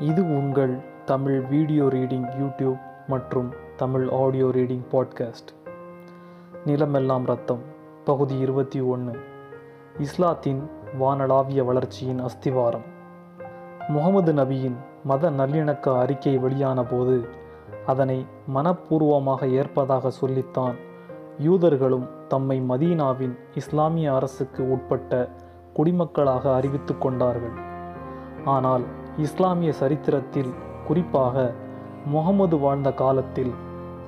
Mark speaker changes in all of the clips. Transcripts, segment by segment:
Speaker 1: இது உங்கள் Tamil video reading YouTube மற்றும் தமிழ் ஆடியோ ரீடிங் பாட்காஸ்ட். நிலமெல்லாம் ரத்தம் பகுதி இருபத்தி ஒன்று இஸ்லாத்தின் வானளாவிய வளர்ச்சியின் அஸ்திவாரம். முகமது நபியின் மத நல்லிணக்க அறிக்கை வெளியான போது அதனை மனப்பூர்வமாக ஏற்பதாக சொல்லித்தான் யூதர்களும் தம்மை மதீனாவின் இஸ்லாமிய அரசுக்கு உட்பட்ட குடிமக்களாக அறிவித்து கொண்டார்கள். ஆனால் இஸ்லாமிய சரித்திரத்தில் குறிப்பாக முகமது வாழ்ந்த காலத்தில்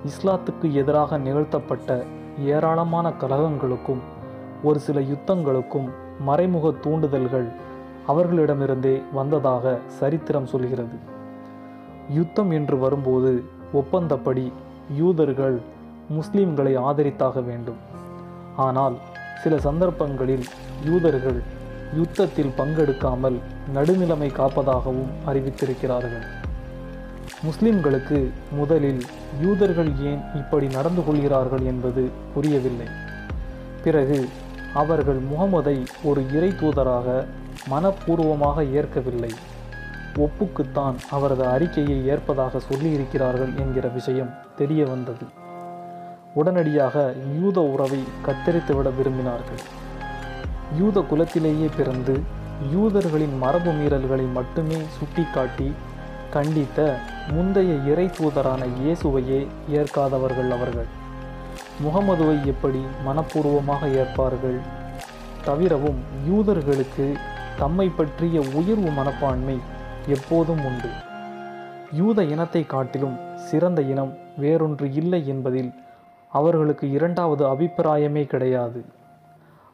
Speaker 1: இஸ்லாத்துக்கு எதிராக நிகழ்த்தப்பட்ட ஏராளமான கலகங்களுக்கும் ஒரு சில யுத்தங்களுக்கும் மறைமுக தூண்டுதல்கள் அவர்களிடமிருந்தே வந்ததாக சரித்திரம் சொல்கிறது. யுத்தம் என்று வரும்போது ஒப்பந்தப்படி யூதர்கள் முஸ்லிம்களை ஆதரித்தாக வேண்டும். ஆனால் சில சந்தர்ப்பங்களில் யூதர்கள் யுத்தத்தில் பங்கெடுக்காமல் நடுநிலைமை காப்பதாகவும் அறிவித்திருக்கிறார்கள். முஸ்லிம்களுக்கு முதலில் யூதர்கள் ஏன் இப்படி நடந்து கொள்கிறார்கள் என்பது புரியவில்லை. பிறகு அவர்கள் முகமதை ஒரு இறை தூதராக மனப்பூர்வமாக ஏற்கவில்லை. ஒப்புக்குத்தான் அவரது அறிக்கையை ஏற்பதாக சொல்லியிருக்கிறார்கள் என்கிற விஷயம் தெரிய வந்தது உடனடியாக யூத உறவை கத்தரித்துவிட விரும்பினார்கள். யூத குலத்திலேயே பிறந்து யூதர்களின் மரபு மீறல்களை மட்டுமே சுட்டிக்காட்டி கண்டித்த முந்தைய இறை தூதரான இயேசுவையே ஏற்காதவர்கள் அவர்கள். முகமதுவை எப்படி மனப்பூர்வமாக ஏற்பார்கள்? தவிரவும் யூதர்களுக்கு தம்மை பற்றிய உயர்வு மனப்பான்மை எப்போதும் உண்டு. யூத இனத்தை காட்டிலும் சிறந்த இனம் வேறொன்று இல்லை என்பதில் அவர்களுக்கு இரண்டாவது அபிப்பிராயமே கிடையாது.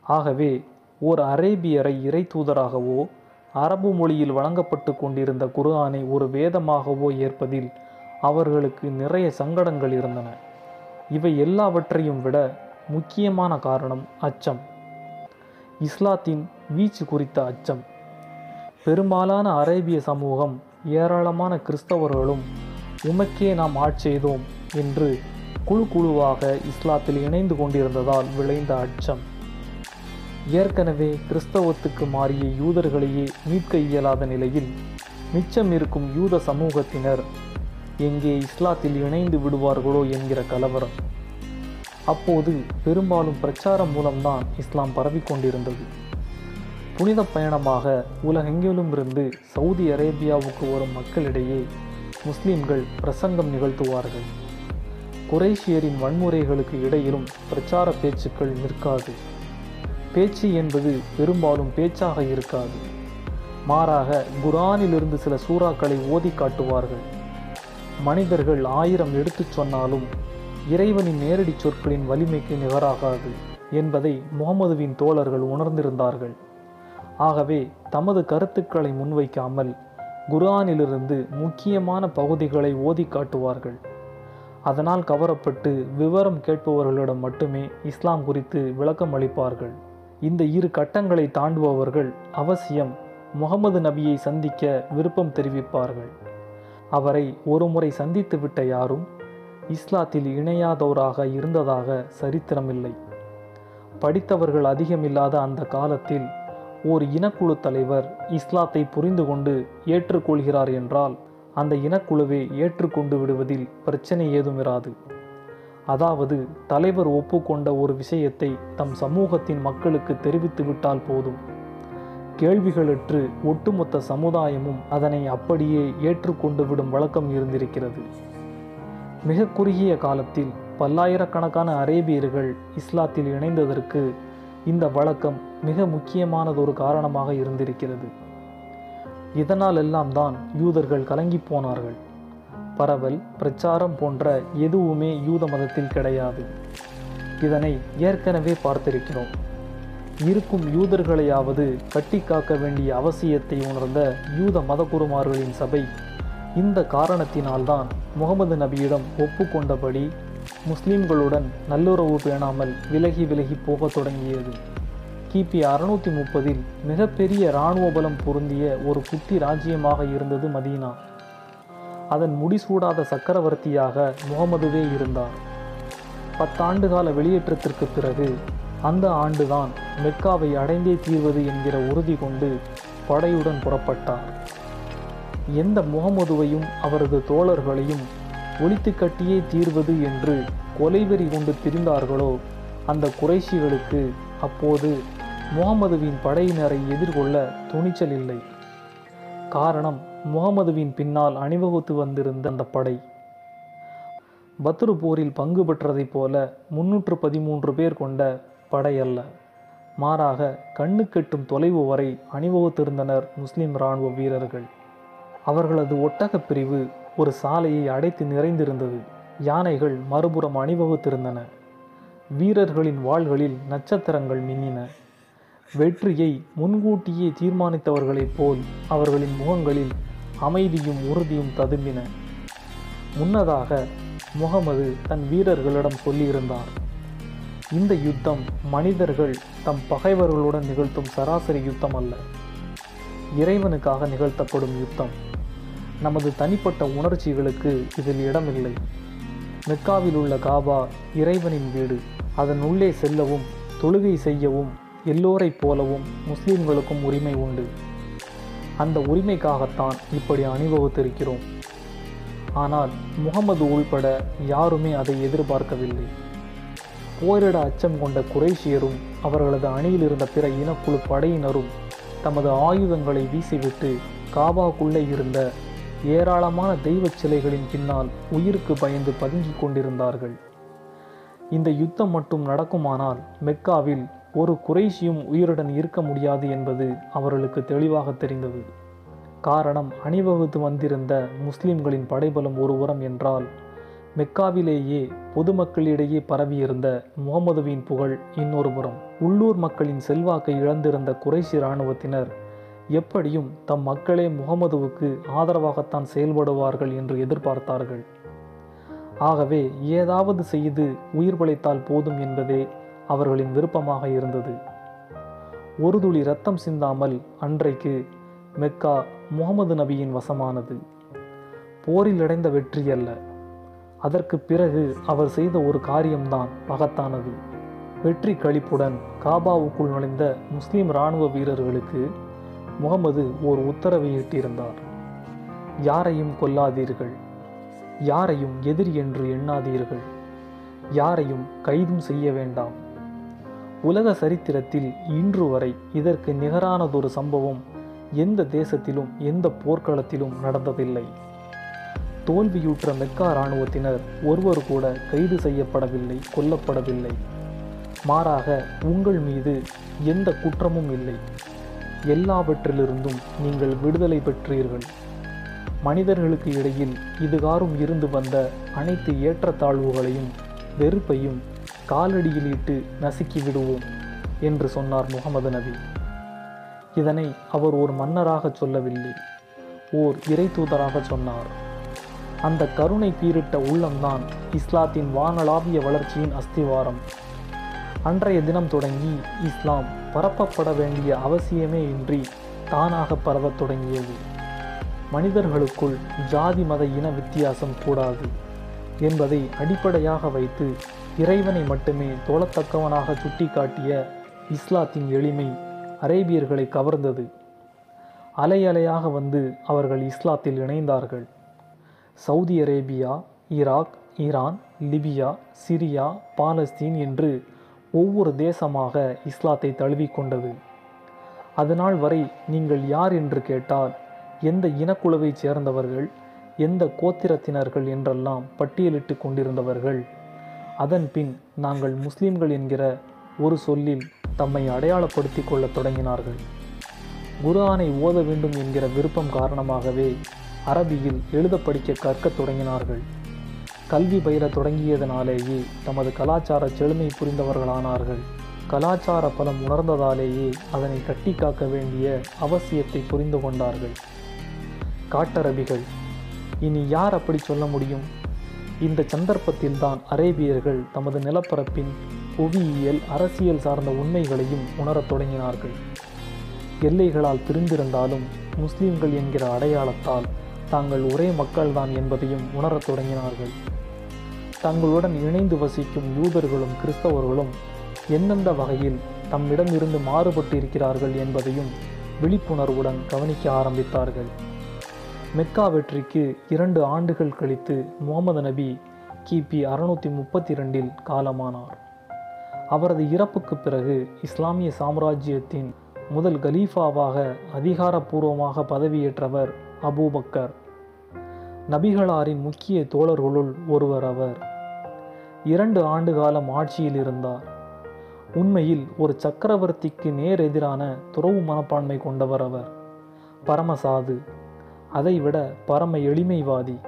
Speaker 1: ஆகவே ஓர் அரேபியரை இறை தூதராகவோ அரபு மொழியில் வழங்கப்பட்டு கொண்டிருந்த குர்ஆனை ஒரு வேதமாகவோ ஏற்பதில் அவர்களுக்கு நிறைய சங்கடங்கள் இருந்தன. இவை எல்லாவற்றையும் விட முக்கியமான காரணம் அச்சம். இஸ்லாத்தின் வீச்சு குறித்த அச்சம். பெரும்பாலான அரேபிய சமூகம் ஏராளமான கிறிஸ்தவர்களும் உமக்கே நாம் ஆட்செய்தோம் என்று குழு குழுவாக இஸ்லாத்தில் இணைந்து கொண்டிருந்ததால் விளைந்த அச்சம். ஏற்கனவே கிறிஸ்தவத்துக்கு மாறிய யூதர்களையே மீட்க இயலாத நிலையில் மிச்சம் இருக்கும் யூத சமூகத்தினர் எங்கே இஸ்லாத்தில் இணைந்து விடுவார்களோ என்கிற கலவரம். அப்போது பெரும்பாலும் பிரச்சாரம் மூலம்தான் இஸ்லாம் பரவிக்கொண்டிருந்தது. புனித பயணமாக உலகெங்கிலும் இருந்து சவுதி அரேபியாவுக்கு வரும் மக்களிடையே முஸ்லிம்கள் பிரசங்கம் நிகழ்த்துவார்கள். குரேஷியரின் வன்முறைகளுக்கு இடையிலும் பிரச்சார பேச்சுக்கள் நிற்காது. பேச்சு என்பது பெரும்பாலும் பேச்சாக இருக்காது. மாறாக குரானிலிருந்து சில சூறாக்களை ஓதி காட்டுவார்கள். மனிதர்கள் ஆயிரம் எடுத்துச் சொன்னாலும் இறைவனின் நேரடி சொற்களின் வலிமைக்கு நிகராகாது என்பதை முகமதுவின் தோழர்கள் உணர்ந்திருந்தார்கள். ஆகவே தமது கருத்துக்களை முன்வைக்காமல் குர்ஆனிலிருந்து முக்கியமான பகுதிகளை ஓதி காட்டுவார்கள். அதனால் கவரப்பட்டு விவரம் கேட்பவர்களிடம் மட்டுமே இஸ்லாம் குறித்து விளக்கம் அளிப்பார்கள் இந்த இரு கட்டங்களை தாண்டுபவர்கள் அவசியம் முகமது நபியை சந்திக்க விருப்பம் தெரிவிப்பார்கள். அவரை ஒருமுறை சந்தித்துவிட்ட யாரும் இஸ்லாத்தில் இணையாதோராக இருந்ததாக சரித்திரமில்லை. படித்தவர்கள் அதிகமில்லாத அந்த காலத்தில் ஓர் இனக்குழு தலைவர் இஸ்லாத்தை புரிந்து கொண்டு ஏற்றுக்கொள்கிறார் என்றால் அந்த இனக்குழுவை ஏற்றுக்கொண்டு விடுவதில் பிரச்சனை ஏதும் இராது அதாவது தலைவர் ஒப்புக்கொண்ட ஒரு விஷயத்தை தம் சமூகத்தின் மக்களுக்கு தெரிவித்து விட்டால் போதும். கேள்விகளற்று ஒட்டுமொத்த சமுதாயமும் அதனை அப்படியே ஏற்றுக்கொண்டு விடும் வழக்கம் இருந்திருக்கிறது. மிக குறுகிய காலத்தில் பல்லாயிரக்கணக்கான அரேபியர்கள் இஸ்லாத்தில் இணைந்ததற்கு இந்த வழக்கம் மிக முக்கியமானதொரு காரணமாக இருந்திருக்கிறது. இதனால் எல்லாம் தான் யூதர்கள் கலங்கி போனார்கள். பரவல் பிரச்சாரம் போன்ற எதுவுமே யூத மதத்தில் கிடையாது. இதனை ஏற்கனவே பார்த்திருக்கிறோம். இருக்கும் யூதர்களையாவது கட்டி காக்க வேண்டிய அவசியத்தை உணர்ந்த யூத மதகுருமார்களின் சபை இந்த காரணத்தினால்தான் முகமது நபியிடம் ஒப்புக்கொண்டபடி முஸ்லிம்களுடன் நல்லுறவு பேணாமல் விலகி விலகி போகத் தொடங்கியது. கிபி அறுநூற்றி முப்பதில் மிகப்பெரிய இராணுவ பலம் பொருந்திய ஒரு குட்டி ராஜ்யமாக இருந்தது மதீனா. அதன் முடிசூடாத சக்கரவர்த்தியாக முகமதுவே இருந்தார். பத்தாண்டு கால வெளியேற்றத்திற்கு பிறகு அந்த ஆண்டுதான் மெக்காவை அடைந்தே தீர்வது என்கிற உறுதி கொண்டு படையுடன் புறப்பட்டார். எந்த முகமதுவையும் அவரது தோழர்களையும் ஒழித்து கட்டியே தீர்வது என்று கொலைவெறி கொண்டு திரிந்தார்களோ அந்த குறைஷிகளுக்கு அப்போது முகமதுவின் படையினரை எதிர்கொள்ள துணிச்சல் இல்லை. காரணம் முகமதுவின் பின்னால் அணிவகுத்து வந்திருந்த அந்த படை. பத்ரு போரில் பங்கு பெற்றதைப் போல முன்னூற்று பதிமூன்று பேர் கொண்ட படை அல்ல. மாறாக கண்ணு கெட்டும் தொலைவு வரை அணிவகுத்திருந்தனர் முஸ்லிம் இராணுவ வீரர்கள். அவர்களது ஒட்டகப் பிரிவு ஒரு சாலையை அடைத்து நிறைந்திருந்தது. யானைகள் மறுபுறம் அணிவகுத்திருந்தன. வீரர்களின் வாள்களில் நட்சத்திரங்கள் மின்னின. வெற்றியை முன்கூட்டியே தீர்மானித்தவர்களைப் போல் அவர்களின் முகங்களில் அமைதியும் உறுதியும் ததும்பின. முன்னதாக முகமது தன் வீரர்களிடம் சொல்லியிருந்தார் இந்த யுத்தம் மனிதர்கள் தம் பகைவர்களுடன் நிகழ்த்தும் சராசரி யுத்தம் அல்ல. இறைவனுக்காக நிகழ்த்தப்படும் யுத்தம். நமது தனிப்பட்ட உணர்ச்சிகளுக்கு இதில் இடமில்லை. மெக்காவில் உள்ள காபா இறைவனின் வீடு. அதன் உள்ளே செல்லவும் தொழுகை செய்யவும் எல்லோரைப் போலவும் முஸ்லிம்களுக்கும் உரிமை உண்டு. அந்த உரிமைக்காகத்தான் இப்படி அனுபவித்திருக்கிறோம் ஆனால் முகமது உள்பட யாருமே அதை எதிர்பார்க்கவில்லை. போரிட அச்சம் கொண்ட குறைஷியரும் அவர்களது அணியில் இருந்த பிற இனக்குழு படையினரும் தமது ஆயுதங்களை வீசிவிட்டு காபாக்குள்ளே இருந்த ஏராளமான தெய்வச் சிலைகளின் பின்னால் உயிருக்கு பயந்து பதுங்கிக் கொண்டிருந்தார்கள். இந்த யுத்தம் மட்டும் நடக்குமானால் மெக்காவில் ஒரு குறைஷியும் உயிருடன் இருக்க முடியாது என்பது அவர்களுக்கு தெளிவாக தெரிந்தது. காரணம் அணிவகுத்து வந்திருந்த முஸ்லிம்களின் படைபலம் ஒரு உரம் என்றால் மெக்காவிலேயே பொதுமக்களிடையே பரவியிருந்த முகமதுவின் புகழ் இன்னொரு புறம். உள்ளூர் மக்களின் செல்வாக்கை இழந்திருந்த குறைஷி இராணுவத்தினர் எப்படியும் தம் மக்களே முகமதுவுக்கு ஆதரவாகத்தான் செயல்படுவார்கள் என்று எதிர்பார்த்தார்கள். ஆகவே ஏதாவது செய்து உயிர் பிழைத்தால் போதும் என்பதே அவர்களின் விருப்பமாக இருந்தது. ஒரு துளி ரத்தம் சிந்தாமல் அன்றைக்கு மெக்கா முகமது நபியின் வசமானது. போரில் அடைந்த வெற்றி அல்ல. அதற்கு பிறகு அவர் செய்த ஒரு காரியம்தான் மகத்தானது வெற்றி கழிப்புடன் காபாவுக்குள் நுழைந்த முஸ்லிம் இராணுவ வீரர்களுக்கு முகமது ஓர் உத்தரவை இட்டிருந்தார். யாரையும் கொல்லாதீர்கள். யாரையும் எதிரி என்று எண்ணாதீர்கள். யாரையும் கைதும் செய்ய வேண்டாம். உலக சரித்திரத்தில் இன்று வரை இதற்கு நிகரானதொரு சம்பவம் எந்த தேசத்திலும் எந்த போர்க்களத்திலும் நடந்ததில்லை. தோல்வியுற்ற மெக்கா இராணுவத்தினர் ஒருவர் கூட கைது செய்யப்படவில்லை கொல்லப்படவில்லை. மாறாக உங்கள் மீது எந்த குற்றமும் இல்லை. எல்லாவற்றிலிருந்தும் நீங்கள் விடுதலை பெற்றீர்கள். மனிதர்களுக்கு இடையில் இதுகாரும் இருந்து வந்த அனைத்து ஏற்றத்தாழ்வுகளையும் வெறுப்பையும் காலடியில் இட்டு நசுக்கி விடுவோம் என்று சொன்னார் முகமது நபி. இதனை அவர் ஒரு மன்னராக சொல்லவில்லை ஓர் இறை தூதராக சொன்னார். அந்த கருணை பீரிட்ட உள்ளம்தான் இஸ்லாத்தின் வானளாவிய வளர்ச்சியின் அஸ்திவாரம். அன்றைய தினம் தொடங்கி இஸ்லாம் பரப்பப்பட வேண்டிய அவசியமே இன்றி தானாக பரவத் தொடங்கியது. மனிதர்களுக்குள் ஜாதி மத இன வித்தியாசம் கூடாது. என்பதை அடிப்படையாக வைத்து இறைவனை மட்டுமே தோழத்தக்கவனாக சுட்டிக்காட்டிய இஸ்லாத்தின் எளிமை அரேபியர்களை கவர்ந்தது. அலை அலையாக வந்து அவர்கள் இஸ்லாத்தில் இணைந்தார்கள். Saudi Arabia Iraq Iran Libya Syria Palestine என்று ஒவ்வொரு தேசமாக இஸ்லாத்தை தழுவிக்கொண்டது. அதனால் வரை நீங்கள் யார் என்று கேட்டால் எந்த இனக்குழுவைச் சேர்ந்தவர்கள் எந்த கோத்திரத்தினர்கள் என்றெல்லாம் பட்டியலிட்டு கொண்டிருந்தவர்கள். அதன்பின் நாங்கள் முஸ்லிம்கள் என்கிற ஒரு சொல்லில் தம்மை அடையாளப்படுத்தி கொள்ளத் தொடங்கினார்கள். குர்ஆனை ஓத வேண்டும் என்கிற விருப்பம் காரணமாகவே அரபியில் எழுத படிக்க கற்கத் தொடங்கினார்கள். கல்வி பயில தொடங்கியதனாலேயே தமது கலாச்சார செழுமை புரிந்தவர்களானார்கள். கலாச்சார பலம் உணர்ந்ததாலேயே அதனை கட்டி காக்க வேண்டிய அவசியத்தை புரிந்து கொண்டார்கள். காட்டரபிகள். இனி யார் அப்படி சொல்ல முடியும்? இந்த சந்தர்ப்பத்தில்தான் அரேபியர்கள் தமது நிலப்பரப்பின் புவியியல் அரசியல் சார்ந்த உண்மைகளையும் உணரத் தொடங்கினார்கள். எல்லைகளால் பிரிந்திருந்தாலும் முஸ்லிம்கள் என்கிற அடையாளத்தால் தாங்கள் ஒரே மக்கள்தான் என்பதையும் உணரத் தொடங்கினார்கள். தங்களுடன் இணைந்து வசிக்கும் யூதர்களும் கிறிஸ்தவர்களும் எந்தெந்த வகையில் தம்மிடமிருந்து மாறுபட்டு இருக்கிறார்கள் என்பதையும் விழிப்புணர்வுடன் கவனிக்க ஆரம்பித்தார்கள். மெக்கா வெற்றிக்கு இரண்டு ஆண்டுகள் கழித்து முகமது நபி கிபி அறுநூற்றி முப்பத்தி ரெண்டில் காலமானார். அவரது இறப்புக்கு பிறகு இஸ்லாமிய சாம்ராஜ்யத்தின் முதல் கலீஃபாவாக அதிகாரப்பூர்வமாக பதவியேற்றவர் அபூபக்கர். நபிகளாரின் முக்கிய தோழர்களுள் ஒருவர் அவர். இரண்டு ஆண்டு காலம் ஆட்சியில் இருந்தார். உண்மையில் ஒரு சக்கரவர்த்திக்கு நேர் எதிரான துறவு மனப்பான்மை கொண்டவர் அவர். பரமசாது. அதைவிட பரம எளிமைவாதி.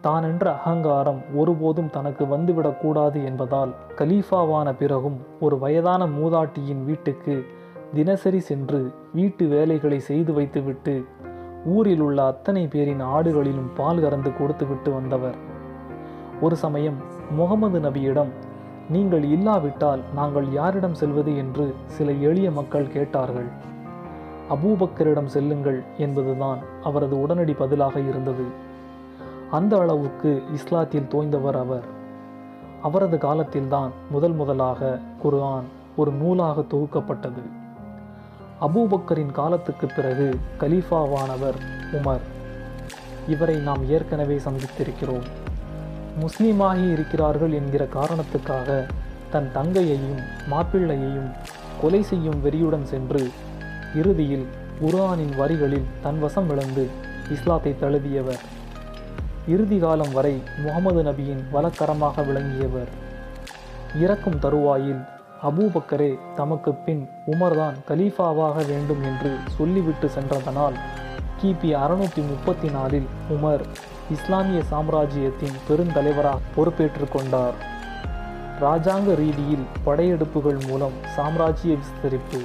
Speaker 1: தான் என்ற அகங்காரம் ஒருபோதும் தனக்கு வந்துவிடக்கூடாது என்பதால் கலீஃபாவான பிறகும் ஒரு வயதான மூதாட்டியின் வீட்டுக்கு தினசரி சென்று வீட்டு வேலைகளை செய்து வைத்துவிட்டு ஊரில் உள்ள அத்தனை பேரின் ஆடுகளிலும் பால் கறந்து கொடுத்துவிட்டு வந்தவர். ஒரு சமயம் முகமது நபியிடம் நீங்கள் இல்லாவிட்டால் நாங்கள் யாரிடம் செல்வது? என்று சில எளிய மக்கள் கேட்டார்கள். அபூபக்கரிடம் செல்லுங்கள் என்பதுதான் அவரது உடனடி பதிலாக இருந்தது. அந்த அளவுக்கு இஸ்லாத்தில் தோய்ந்தவர் அவர். அவரது காலத்தில்தான் முதல் முதலாக குர்ஆன் ஒரு நூலாக தொகுக்கப்பட்டது. அபூபக்கரின் காலத்துக்கு பிறகு கலீஃபாவானவர் உமர். இவரை நாம் ஏற்கனவே சந்தித்திருக்கிறோம். முஸ்லீமாகி இருக்கிறார்கள் என்கிற காரணத்துக்காக தன் தங்கையையும் மாப்பிள்ளையையும் கொலை செய்யும் வெறியுடன் சென்று இறுதியில் குரானின் வரிகளில் தன் வசம் இழந்து இஸ்லாத்தை தழுவியவர். இறுதி காலம் வரை முகமது நபியின் வலக்கரமாக விளங்கியவர். இறக்கும் தருவாயில் அபூபக்கரே தமக்கு பின் உமர்தான் கலீஃபாவாக வேண்டும் என்று சொல்லிவிட்டு சென்றதனால் கிபி அறுநூற்றி முப்பத்தி நாலில் உமர் இஸ்லாமிய சாம்ராஜ்யத்தின் பெருந்தலைவராக பொறுப்பேற்றுக் கொண்டார். இராஜாங்க ரீதியில் படையெடுப்புகள் மூலம் சாம்ராஜ்ய விஸ்தரிப்பு.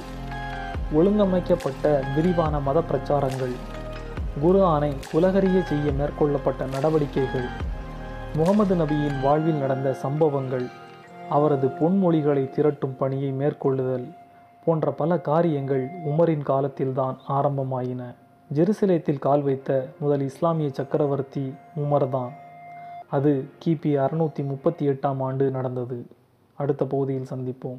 Speaker 1: ஒழுங்கமைக்கப்பட்ட விரிவான மத பிரச்சாரங்கள். குர்ஆனை உலகறிய செய்ய மேற்கொள்ளப்பட்ட நடவடிக்கைகள். முகமது நபியின் வாழ்வில் நடந்த சம்பவங்கள். அவரது பொன்மொழிகளை திரட்டும் பணியை மேற்கொள்ளுதல் போன்ற பல காரியங்கள் உமரின் காலத்தில்தான் ஆரம்பமாயின. ஜெருசலேத்தில் கால் வைத்த முதல் இஸ்லாமிய சக்கரவர்த்தி உமர்தான் அது கிபி அறுநூற்றி முப்பத்தி எட்டாம் ஆண்டு நடந்தது. அடுத்த பகுதியில் சந்திப்போம்.